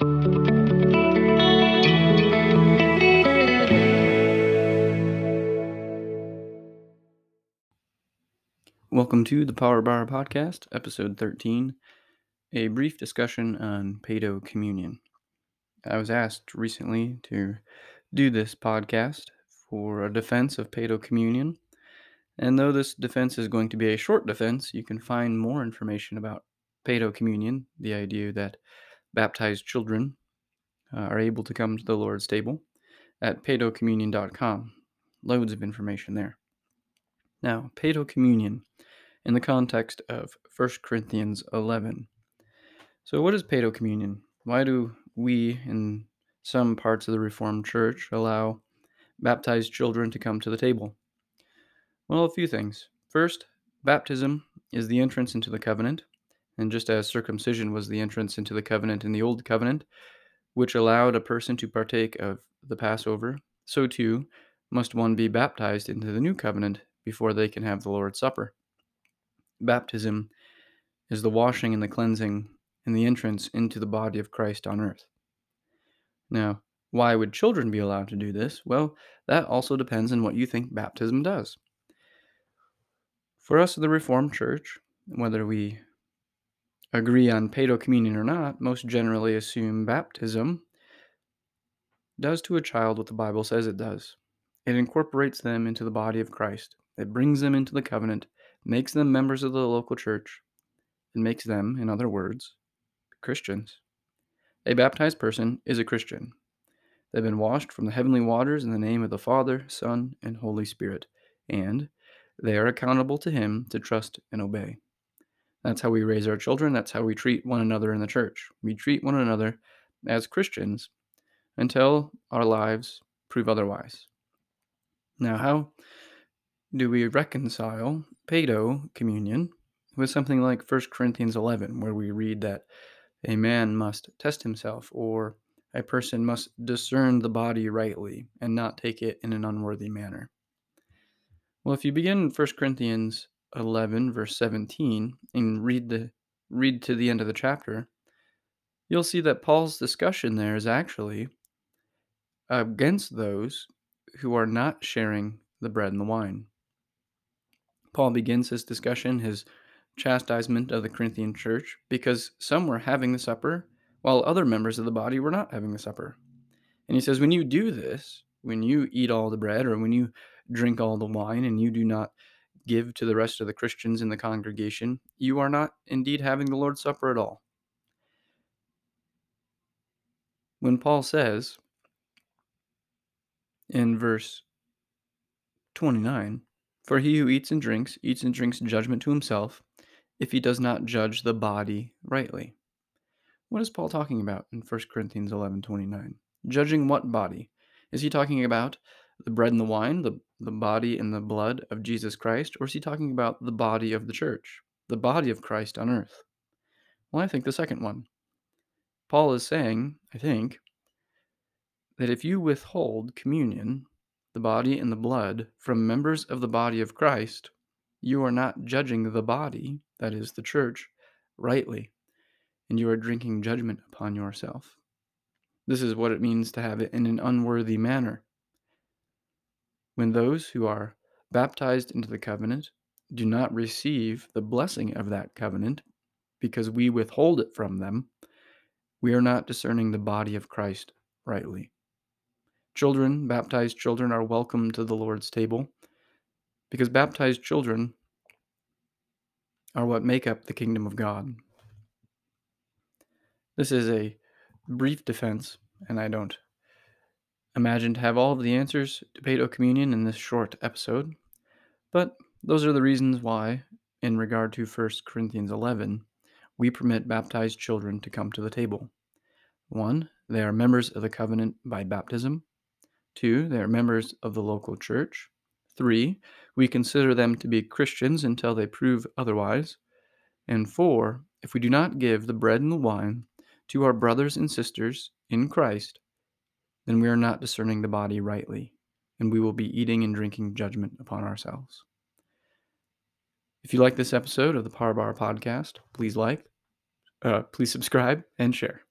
Welcome to the Power Bar Podcast, episode 13, a brief discussion on Paedo Communion. I was asked recently to do this podcast for a defense of Paedo Communion, and though this defense is going to be a short defense, you can find more information about Paedo Communion, the idea that baptized children uh, are able to come to the Lord's table, at paedocommunion.com. Loads of information there. Now, Paedo Communion in the context of 1 Corinthians 11. So, what is Paedo Communion? Why do we, in some parts of the Reformed Church, allow baptized children to come to the table? Well, a few things. First, baptism is the entrance into the covenant, and just as circumcision was the entrance into the covenant in the Old Covenant, which allowed a person to partake of the Passover, so too must one be baptized into the New Covenant before they can have the Lord's Supper. Baptism is the washing and the cleansing and the entrance into the body of Christ on earth. Now, why would children be allowed to do this? Well, that also depends on what you think baptism does. For us in the Reformed Church, whether we agree on Paedo communion or not, most generally assume baptism does to a child what the Bible says it does. It incorporates them into the body of Christ. It brings them into the covenant makes them members of the local church, and makes them, in other words, Christians. A baptized person is a Christian. They've been washed from the heavenly waters in the name of the Father, Son, and Holy Spirit, and they are accountable to Him to trust and obey. That's how we raise our children. That's how we treat one another in the church. We treat one another as Christians until our lives prove otherwise. Now, how do we reconcile Paedo communion with something like 1 Corinthians 11, where we read that a man must test himself or a person must discern the body rightly and not take it in an unworthy manner? Well, if you begin in 1 Corinthians 11, verse 17, and read, the, read to the end of the chapter, you'll see that Paul's discussion there is actually against those who are not sharing the bread and the wine. Paul begins his discussion, his chastisement of the Corinthian church, because some were having the supper while other members of the body were not having the supper. And he says, when you do this, when you eat all the bread or when you drink all the wine and you do not give to the rest of the Christians in the congregation, you are not indeed having the Lord's Supper at all. When Paul says in verse 29, for he who eats and drinks, eats and drinks judgment to himself, if he does not judge the body rightly. What is Paul talking about in 1 Corinthians 11 29? Judging what body? Is he talking about the bread and the wine, the, the body and the blood of Jesus Christ, or is he talking about the body of the church, the body of Christ on earth? Well, I think the second one. Paul is saying, I think, that if you withhold communion the body and the blood from members of the body of Christ, you are not judging the body, that is, the church, rightly, and you are drinking judgment upon yourself. This is what it means to have it in an unworthy manner. When those who are baptized into the covenant do not receive the blessing of that covenant because we withhold it from them, we are not discerning the body of Christ rightly. Children, baptized children, are welcome to the Lord's table because baptized children are what make up the kingdom of God. This is a brief defense, and I don't imagine to have all of the answers to Paedo Communion in this short episode, but those are the reasons why, in regard to 1 Corinthians 11, we permit baptized children to come to the table. One, they are members of the covenant by baptism. Two, they are members of the local church. Three, we consider them to be Christians until they prove otherwise. And four, if we do not give the bread and the wine to our brothers and sisters in Christ, then we are not discerning the body rightly, and we will be eating and drinking judgment upon ourselves. If you like this episode of the Power Bar podcast, please like, uh, please subscribe, and share.